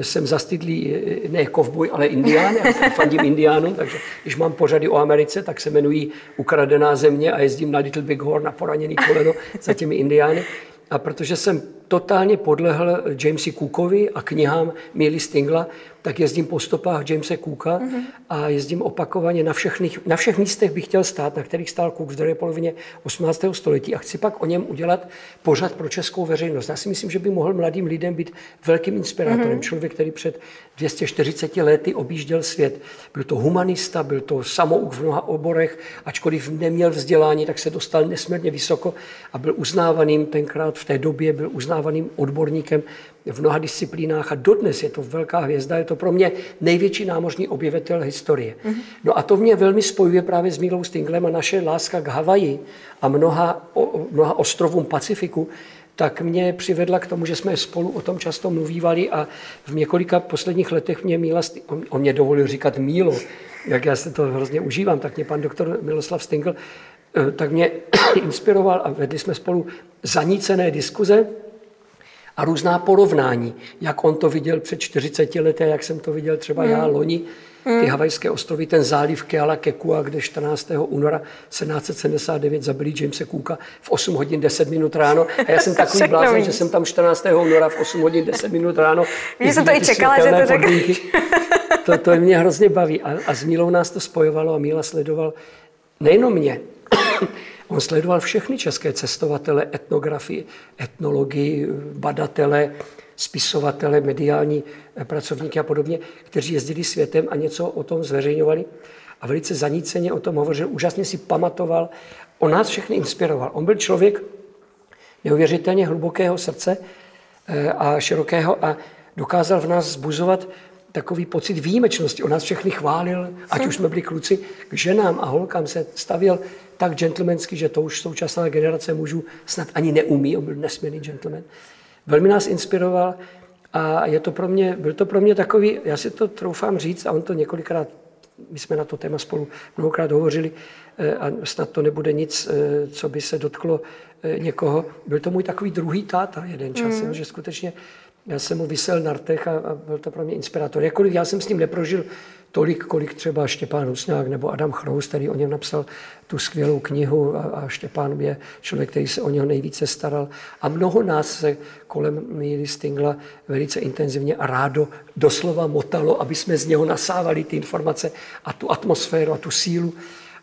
jsem zastydlý ne kovboj, ale indián, já fandím indiánům, takže když mám pořady o Americe, tak se jmenují Ukradená země a jezdím na Little Big Horn na poraněný koleno za těmi indiány. A protože jsem totálně podlehl Jamesi Cookovi a knihám Míly Stingla, tak jezdím po stopách Jamese Cooka mm-hmm. a jezdím opakovaně na, všechnych, na všech místech bych chtěl stát, na kterých stál Cook v druhé polovině 18. století a chci pak o něm udělat pořad pro českou veřejnost. Já si myslím, že by mohl mladým lidem být velkým inspirátorem. Mm-hmm. Člověk, který před 240 lety objížděl svět. Byl to humanista, byl to samouk v mnoha oborech, ačkoliv neměl vzdělání, tak se dostal nesmírně vysoko a byl uznávaným tenkrát v té době, byl uznávaným odborníkem v mnoha disciplínách a dodnes je to velká hvězda, je to pro mě největší námořní objevitel historie. Mm-hmm. No a to mě velmi spojuje právě s Mílou Stinglem a naše láska k Havaji a mnoha, o, mnoha ostrovům Pacifiku, tak mě přivedla k tomu, že jsme spolu o tom často mluvívali a v několika posledních letech mě Míla, on, on mě dovolil říkat Mílo, jak já se to hrozně užívám, tak mě pan doktor Miloslav Stingl eh, tak mě inspiroval a vedli jsme spolu zanícené diskuze, a různá porovnání, jak on to viděl před 40 lety a jak jsem to viděl třeba mm. já loni, ty mm. havajské ostrovy, ten záliv Keala Kekua, kde 14. února 1779 zabili Jamesa Cooka v 8 hodin 10 minut ráno. A já jsem takový blázen, že jsem tam 14. února v 8 hodin 10 minut ráno. Víš, jsem to i čekala, že to řekneš. To, to mě hrozně baví. A, a s Mílou nás to spojovalo a Míla sledoval nejenom mě, On sledoval všechny české cestovatele, etnografii, etnologii, badatele, spisovatele, mediální eh, pracovníky a podobně, kteří jezdili světem a něco o tom zveřejňovali. A velice zaníceně o tom hovořil, úžasně si pamatoval. On nás všechny inspiroval. On byl člověk neuvěřitelně hlubokého srdce eh, a širokého a dokázal v nás zbuzovat takový pocit výjimečnosti. On nás všechny chválil, ať už jsme byli kluci, k ženám a holkám se stavěl tak gentlemansky, že to už současná generace mužů snad ani neumí, on byl nesmírný gentleman. Velmi nás inspiroval a je to pro mě, byl to pro mě takový, já si to troufám říct a on to několikrát, my jsme na to téma spolu mnohokrát hovořili eh, a snad to nebude nic, eh, co by se dotklo eh, někoho. Byl to můj takový druhý táta jeden čas, mm. že skutečně já jsem mu vysel na rtech a, a byl to pro mě inspirátor. Jakkoliv já jsem s ním neprožil tolik, kolik třeba Štěpán Husňák nebo Adam Chrous, který o něm napsal tu skvělou knihu a, a Štěpán je člověk, který se o něho nejvíce staral. A mnoho nás se kolem Míry Stingla velice intenzivně a rádo doslova motalo, aby jsme z něho nasávali ty informace a tu atmosféru a tu sílu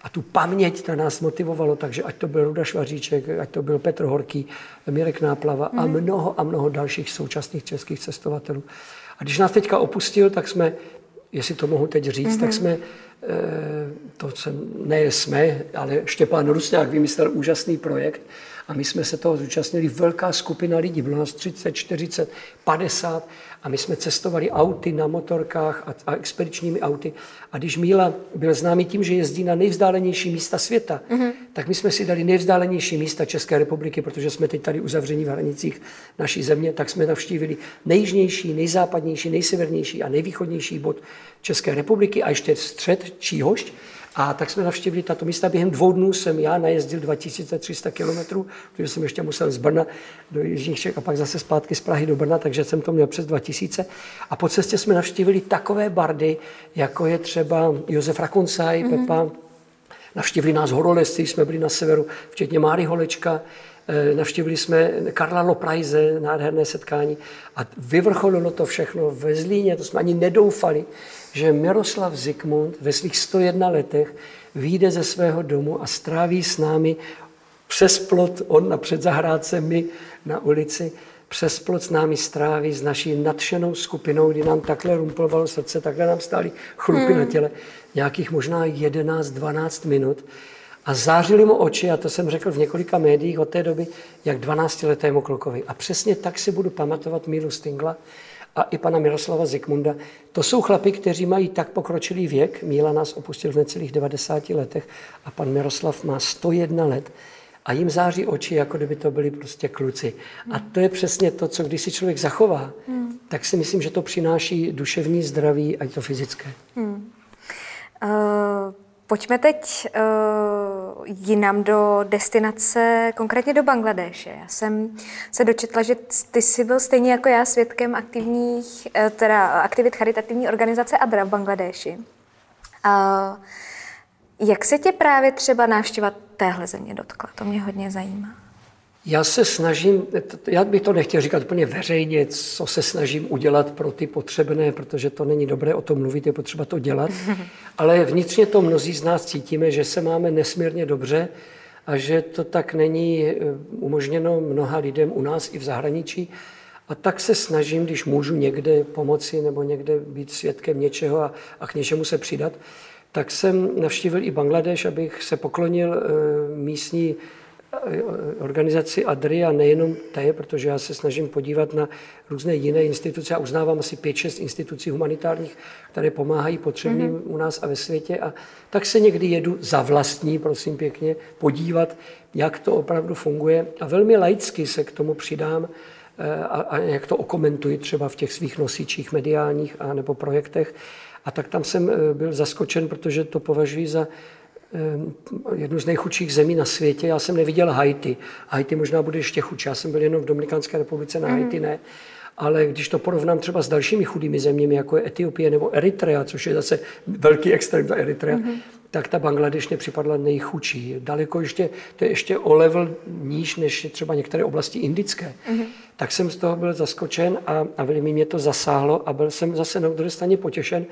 a tu paměť, ta nás motivovalo, takže ať to byl Ruda Švaříček, ať to byl Petr Horký, Mirek Náplava mm. a mhm. mnoho a mnoho dalších současných českých cestovatelů. A když nás teďka opustil, tak jsme, jestli to mohu teď říct, mm-hmm. tak mhm. jsme, eh, to jsem, ne jsme, ale Štěpán Rusňák vymyslel úžasný projekt a my jsme se toho zúčastnili, velká skupina lidí, bylo nás 30, 40, 50 a my jsme cestovali auty na motorkách a, a expedičními auty. A když Míla byl známý tím, že jezdí na nejvzdálenější místa světa, mm-hmm. tak my jsme si dali nejvzdálenější místa České republiky, protože jsme teď tady uzavření v hranicích naší země, tak jsme navštívili nejjižnější, nejzápadnější, nejsevernější a nejvýchodnější bod České republiky a ještě střed Číhošť. A tak jsme navštívili tato místa. Během dvou dnů jsem já najezdil 2300 kilometrů, protože jsem ještě musel z Brna do Jižních Čech a pak zase zpátky z Prahy do Brna, takže jsem to měl přes 2000. A po cestě jsme navštívili takové bardy, jako je třeba Josef Rakoncaj, mm-hmm. Pepa. Navštívili nás horolezci, jsme byli na severu, včetně Máry Holečka. Eh, navštívili jsme Karla Loprajze, nádherné setkání a vyvrcholilo to všechno ve Zlíně, to jsme ani nedoufali, že Miroslav Zikmund ve svých 101 letech vyjde ze svého domu a stráví s námi přes plot, on na předzahrádce, my na ulici, přes plot s námi stráví s naší nadšenou skupinou, kdy nám takhle rumplovalo srdce, takhle nám stály chlupy hmm. na těle, nějakých možná 11-12 minut. A zářily mu oči, a to jsem řekl v několika médiích od té doby, jak 12-letému klukovi. A přesně tak si budu pamatovat Mílu Stingla, a i pana Miroslava Zikmunda. To jsou chlapi, kteří mají tak pokročilý věk. Míla nás opustil v necelých 90 letech a pan Miroslav má 101 let a jim září oči, jako kdyby to byli prostě kluci. A to je přesně to, co když si člověk zachová, hmm. tak si myslím, že to přináší duševní zdraví a to fyzické. Hmm. Uh... Pojďme teď uh, jinam do destinace, konkrétně do Bangladeše. Já jsem se dočetla, že ty jsi byl stejně jako já svědkem aktivních, uh, teda aktivit charitativní organizace ADRA v Bangladeši. Uh, jak se tě právě třeba návštěva téhle země dotkla? To mě hodně zajímá. Já se snažím, já bych to nechtěl říkat úplně veřejně, co se snažím udělat pro ty potřebné, protože to není dobré o tom mluvit, je potřeba to dělat. Ale vnitřně to mnozí z nás cítíme, že se máme nesmírně dobře a že to tak není eh, umožněno mnoha lidem u nás i v zahraničí. A tak se snažím, když můžu někde pomoci nebo někde být svědkem něčeho a, a k něčemu se přidat, tak jsem navštívil i Bangladeš, abych se poklonil eh, místní organizaci Adria, nejenom té, protože já se snažím podívat na různé jiné instituce a uznávám asi 5-6 institucí humanitárních, které pomáhají potřebným mm-hmm. u nás a ve světě. A tak se někdy jedu za vlastní, prosím pěkně, podívat, jak to opravdu funguje. A velmi laicky se k tomu přidám eh, a, a jak to okomentuji třeba v těch svých nosičích mediálních a nebo projektech. A tak tam jsem eh, byl zaskočen, protože to považuji za jednu z nejchudších zemí na světě. Já jsem neviděl Haiti. Haiti možná bude ještě chudší. Já jsem byl jenom v Dominikánské republice, na mm. Haiti ne. Ale když to porovnám třeba s dalšími chudými zeměmi, jako je Etiopie nebo Eritrea, což je zase velký extrém do Eritrea, mm-hmm. tak ta Bangladeš mě připadla nejchudší. Daleko ještě, to je ještě o level níž než třeba některé oblasti indické. Mm-hmm. Tak jsem z toho byl zaskočen a, a velmi mě to zasáhlo a byl jsem zase na druhé straně potěšen,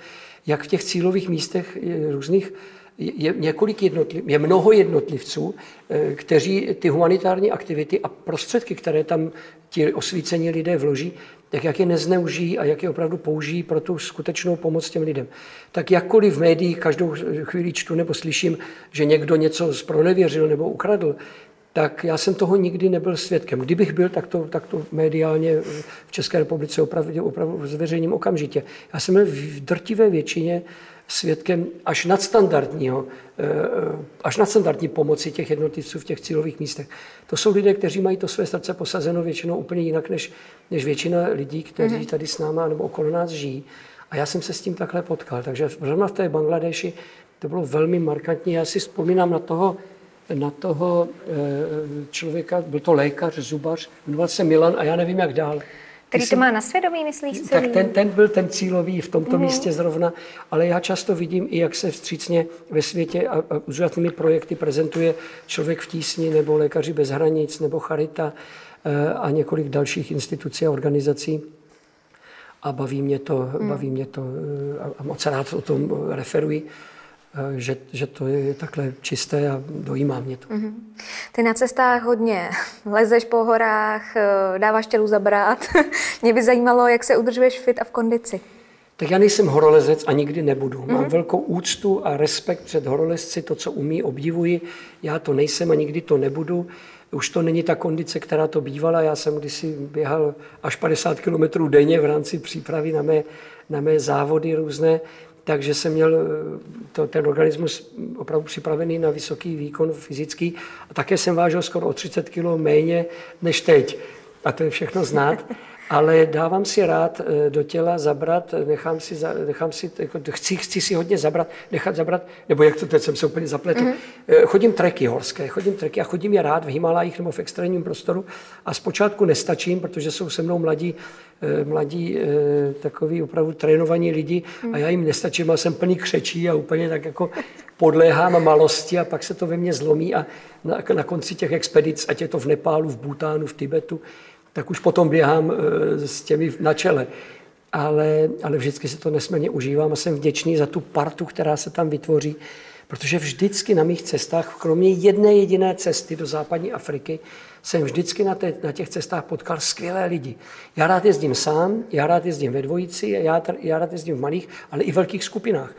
jak v těch cílových místech různých je, několik jednotliv, je mnoho jednotlivců, eh, kteří ty humanitární aktivity a prostředky, které tam ti osvícení lidé vloží, tak jak je nezneužijí a jak je opravdu použijí pro tu skutečnou pomoc těm lidem. Tak jakkoliv v médiích každou chvíli čtu nebo slyším, že někdo něco zpronevěřil nebo ukradl, tak já jsem toho nikdy nebyl svědkem. Kdybych byl, tak to, tak to mediálně v České republice opravdu, opravdu zveřejním okamžitě. Já jsem byl v drtivé většině svědkem až nadstandardního, eh, eh, až nadstandardní pomoci těch jednotlivců v těch cílových místech. To jsou lidé, kteří mají to své srdce posazeno většinou úplně jinak, než, než většina lidí, kteří mm-hmm. tady s náma nebo okolo nás žijí. A já jsem se s tím takhle potkal. Takže zrovna v té Bangladeši to bylo velmi markantní. Já si vzpomínám na toho, na toho eh, člověka, byl to lékař, zubař, jmenoval se Milan a já nevím, jak dál. Který to má na svědomí, myslíš celý? Tak ten, ten byl ten cílový v tomto mm. místě zrovna, ale já často vidím i, jak se vstřícně ve světě a, a úžasnými projekty prezentuje člověk v tísni, nebo lékaři bez hranic, nebo Charita eh, a několik dalších institucí a organizací. A baví mě to, mm. baví mě to eh, a moc rád o tom referuji. Eh, že, že to je takhle čisté a dojímá mě to. Mm-hmm. Ty na cestách hodně lezeš po horách, eh, dáváš tělu zabrat. mě by zajímalo, jak se udržuješ fit a v kondici. Tak já nejsem horolezec a nikdy nebudu. Mám mm-hmm. velkou úctu a respekt před horolezci, to, co umí, obdivuji. Já to nejsem a nikdy to nebudu. Už to není ta kondice, která to bývala. Já jsem kdysi běhal až 50 km denně v rámci přípravy na mé, na mé závody různé takže jsem měl eh, to, ten organismus opravdu připravený na vysoký výkon fyzický a také jsem vážil skoro o 30 kg méně než teď. A to je všechno znát. Ale dávám si rád eh, do těla zabrat, nechám si, nechám si jako, chci, chci si hodně zabrat, nechat zabrat, nebo jak to teď jsem se úplně zapletl. Mm-hmm. Chodím treky horské, chodím treky a chodím je rád v Himalajích nebo v extrémním prostoru a zpočátku nestačím, protože jsou se mnou mladí Eh, mladí takový opravdu trénovaní lidi a já jim nestačím, a jsem plný křečí a úplně tak jako podléhám malosti a pak se to ve mně zlomí a na, na konci těch expedic, ať je to v Nepálu, v Bhutánu, v Tibetu, tak už potom běhám eh, s těmi na čele. Ale, ale vždycky se to nesmírně užívám a jsem vděčný za tu partu, která se tam vytvoří, protože vždycky na mých cestách, kromě jedné jediné cesty do západní Afriky, jsem vždycky na, te, na těch cestách potkal skvělé lidi. Já rád jezdím sám, já rád jezdím ve dvojici, já, já rád jezdím v malých, ale i velkých skupinách.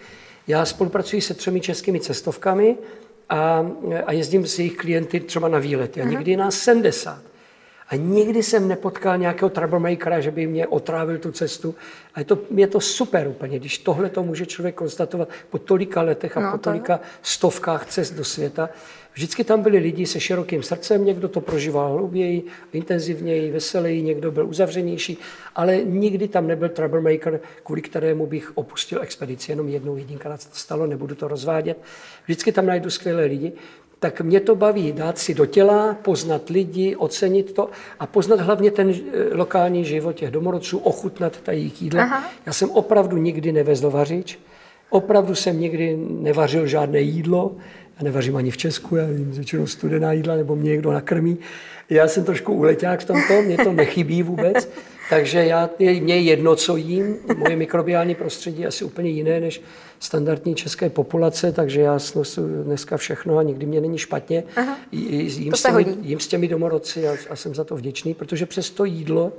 Já spolupracuji se třemi českými cestovkami a, a jezdím s jejich klienty třeba na výlety. A někdy nás 70. A nikdy jsem nepotkal nějakého troublemakera, že by mě otrávil tu cestu. A je to, je to super úplně, když tohle to může člověk konstatovat po tolika letech a no, po tolika stovkách cest do světa. Vždycky tam byli lidi se širokým srdcem, někdo to prožíval hlouběji, intenzivněji, veseleji, někdo byl uzavřenější, ale nikdy tam nebyl troublemaker, kvůli kterému bych opustil expedici. Jenom jednou jedinkrát to stalo, nebudu to rozvádět. Vždycky tam najdu skvělé lidi tak mě to baví dát si do těla, poznat lidi, ocenit to a poznat hlavně ten eh, lokální život těch domorodců, ochutnat ta jejich jídla. Aha. Já jsem opravdu nikdy nevezl vařič, opravdu jsem nikdy nevařil žádné jídlo, já nevařím ani v Česku, já jim většinou studená jídla, nebo mě někdo nakrmí. Já jsem trošku uleťák v tomto, mě to nechybí vůbec. Takže já, mě je jedno, co jím. Moje mikrobiální prostředí je asi úplně jiné než standardní české populace, takže já snosu dneska všechno a nikdy mě není špatně. Aha, jím, s těmi, jím s těmi domorodci a, a jsem za to vděčný, protože přes to jídlo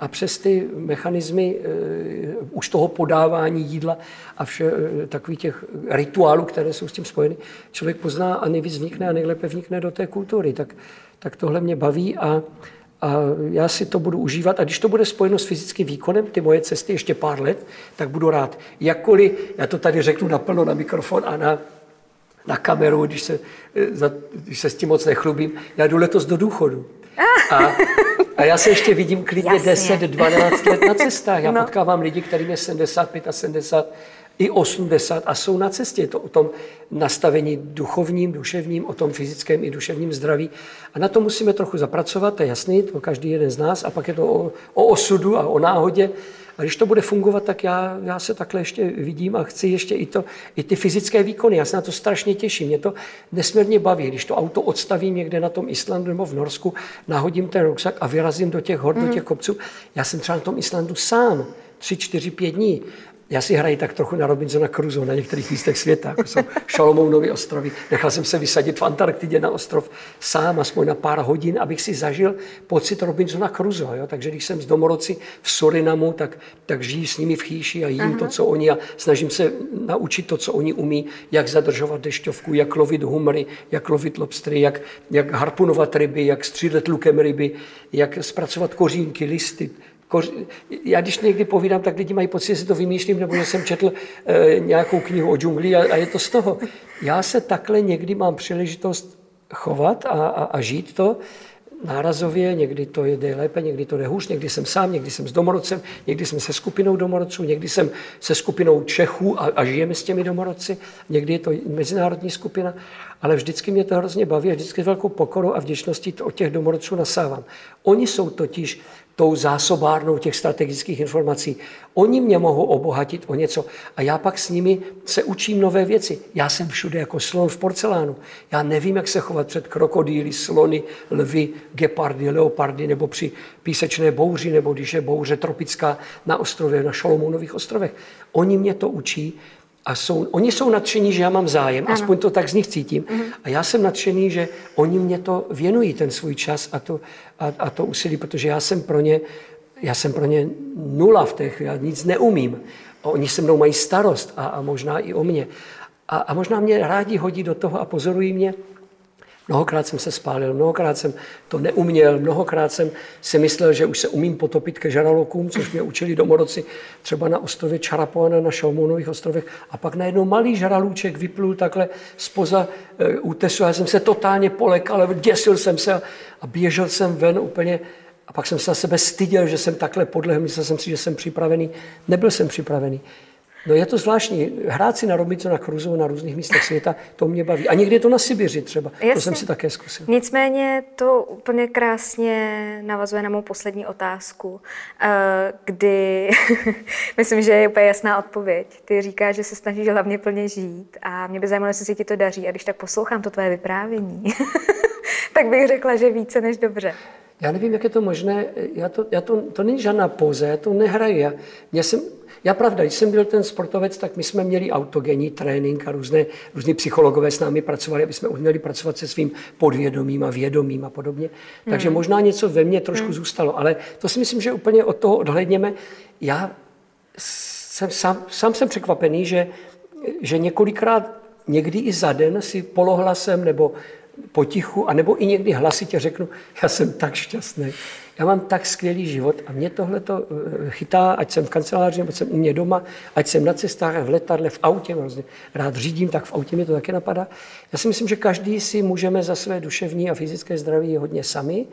a přes ty mechanismy uh, už toho podávání jídla a vše, uh, takových těch rituálů, které jsou s tím spojeny, člověk pozná a nejvíc vnikne a nejlépe vnikne do té kultury. Tak, tak tohle mě baví a a já si to budu užívat. A když to bude spojeno s fyzickým výkonem, ty moje cesty ještě pár let, tak budu rád. Jakkoliv, já to tady řeknu naplno na mikrofon a na, na kameru, když se, eh, když se s tím moc nechlubím, já jdu letos do důchodu. A, a já se ještě vidím klidně 10-12 let na cestách. Já no. potkávám lidi, kterým je 75 a 70 i 80 a jsou na cestě. Je to o tom nastavení duchovním, duševním, o tom fyzickém i duševním zdraví. A na to musíme trochu zapracovat, to je jasný, to každý jeden z nás. A pak je to o, o osudu a o náhodě. A když to bude fungovat, tak já, já se takhle ještě vidím a chci ještě i, to, i ty fyzické výkony. Já se na to strašně těším. Mě to nesmírně baví. Když to auto odstavím někde na tom Islandu nebo v Norsku, nahodím ten ruksak a vyrazím do těch hor, mm. do mhm. těch kopců. Já jsem třeba na tom Islandu sám tři, čtyři, pět dní. Já si hraji tak trochu na Robinsona Crusoe na některých místech světa, jako jsou Šalomounovy ostrovy. Nechal jsem se vysadit v Antarktidě na ostrov sám, aspoň na pár hodin, abych si zažil pocit Robinsona Crusoe. Jo? Takže když jsem z domorodci v Surinamu, tak, tak žiju s nimi v chýši a jím Aha. to, co oni a snažím se naučit to, co oni umí, jak zadržovat dešťovku, jak lovit humry, jak lovit lobstry, jak, jak harpunovat ryby, jak střílet lukem ryby, jak zpracovat kořínky, listy, já když někdy povídám, tak lidi mají pocit, že si to vymýšlím, nebo že jsem četl e, nějakou knihu o džungli a, a je to z toho. Já se takhle někdy mám příležitost chovat a, a, a žít to nárazově, někdy to jde lépe, někdy to jde hůř, někdy jsem sám, někdy jsem s domorodcem, někdy jsem se skupinou domorodců, někdy jsem se skupinou Čechů a, a žijeme s těmi domorodci, někdy je to mezinárodní skupina, ale vždycky mě to hrozně baví a vždycky s velkou pokorou a vděčností to od těch domorodců nasávám. Oni jsou totiž tou zásobárnou těch strategických informací. Oni mě mohou obohatit o něco a já pak s nimi se učím nové věci. Já jsem všude jako slon v porcelánu. Já nevím, jak se chovat před krokodýly, slony, lvy, gepardy, leopardy nebo při písečné bouři nebo když je bouře tropická na ostrově, na Šalomounových ostrovech. Oni mě to učí a jsou, oni jsou nadšení, že já mám zájem, ano. aspoň to tak z nich cítím. Uh-huh. A já jsem nadšený, že oni mě to věnují, ten svůj čas a to, a, a to úsilí, protože já jsem pro ně, já jsem pro ně nula v těch, já nic neumím. A oni se mnou mají starost a, a možná i o mě. A, a možná mě rádi hodí do toho a pozorují mě, Mnohokrát jsem se spálil, mnohokrát jsem to neuměl, mnohokrát jsem si myslel, že už se umím potopit ke žaralokům, což mě učili domorodci třeba na ostrově Čarapoana na Šalmounových ostrovech. A pak najednou malý žaralůček vyplul takhle spoza e, útesu. Já jsem se totálně polekal, děsil jsem se a běžel jsem ven úplně a pak jsem se na sebe styděl, že jsem takhle podlehl, myslel jsem si, že jsem připravený. Nebyl jsem připravený. No je to zvláštní. Hrát si na Robico, na Cruzu, na různých místech světa, to mě baví. A někdy je to na Sibiři třeba. Jasně. To jsem si také zkusil. Nicméně to úplně krásně navazuje na mou poslední otázku, eh, kdy myslím, že je úplně jasná odpověď. Ty říkáš, že se snažíš hlavně plně žít a mě by zajímalo, jestli si ti to daří. A když tak poslouchám to tvoje vyprávění, tak bych řekla, že více než dobře. Já nevím, jak je to možné. Já to, já to, to není žádná pouze, já to nehraju. Já, já jsem, já pravda, když jsem byl ten sportovec, tak my jsme měli autogenní trénink a různé, různé psychologové s námi pracovali, aby jsme uměli pracovat se svým podvědomím a vědomím a podobně. Takže hmm. možná něco ve mně trošku hmm. zůstalo, ale to si myslím, že úplně od toho odhledněme. Já jsem, sám, sám jsem překvapený, že, že několikrát, někdy i za den si polohlasem nebo potichu, anebo i někdy hlasitě řeknu, já jsem tak šťastný, já mám tak skvělý život a mě tohle to eh, chytá, ať jsem v kanceláři, nebo jsem u mě doma, ať jsem na cestách, v letadle, v autě, hrozně rád řídím, tak v autě mě to také napadá. Já si myslím, že každý si můžeme za své duševní a fyzické zdraví hodně sami.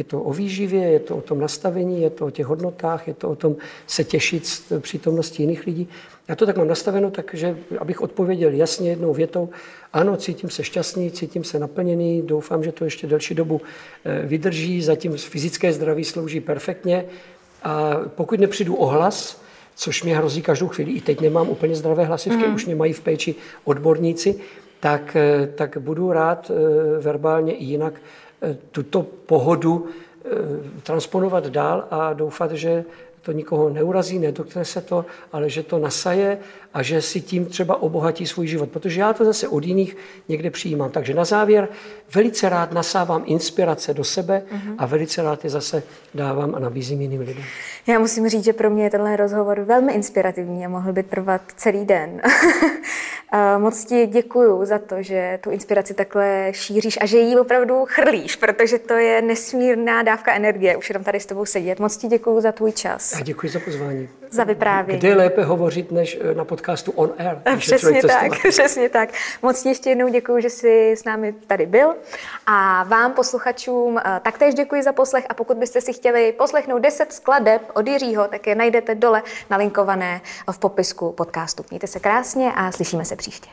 Je to o výživě, je to o tom nastavení, je to o těch hodnotách, je to o tom se těšit z přítomnosti jiných lidí. Já to tak mám nastaveno, takže abych odpověděl jasně jednou větou, ano, cítím se šťastný, cítím se naplněný, doufám, že to ještě delší dobu eh, vydrží, zatím fyzické zdraví slouží perfektně a pokud nepřijdu o hlas, což mě hrozí každou chvíli, i teď nemám úplně zdravé hlasivky, mm. už mě mají v péči odborníci, tak, eh, tak budu rád eh, verbálně i jinak tuto pohodu transponovat dál a doufat, že to nikoho neurazí, nedotkne se to, ale že to nasaje a že si tím třeba obohatí svůj život. Protože já to zase od jiných někde přijímám. Takže na závěr velice rád nasávám inspirace do sebe uh-huh. a velice rád je zase dávám a nabízím jiným lidem. Já musím říct, že pro mě je tenhle rozhovor velmi inspirativní a mohl by trvat celý den. Moc ti děkuju za to, že tu inspiraci takhle šíříš a že ji opravdu chrlíš, protože to je nesmírná dávka energie, už jenom tady s tebou sedět. Moc ti děkuju za tvůj čas. A děkuji za pozvání. Za vyprávění. Kde lépe hovořit než eh, na podcastu On Air? Přesně tak, přesně tak. Moc ti ještě jednou děkuji, že jsi s námi tady byl. A vám, posluchačům, eh, taktéž děkuji za poslech. A pokud byste si chtěli poslechnout 10 skladeb od Jiřího, tak je najdete dole nalinkované v popisku podcastu. Mějte se krásně a slyšíme se příště.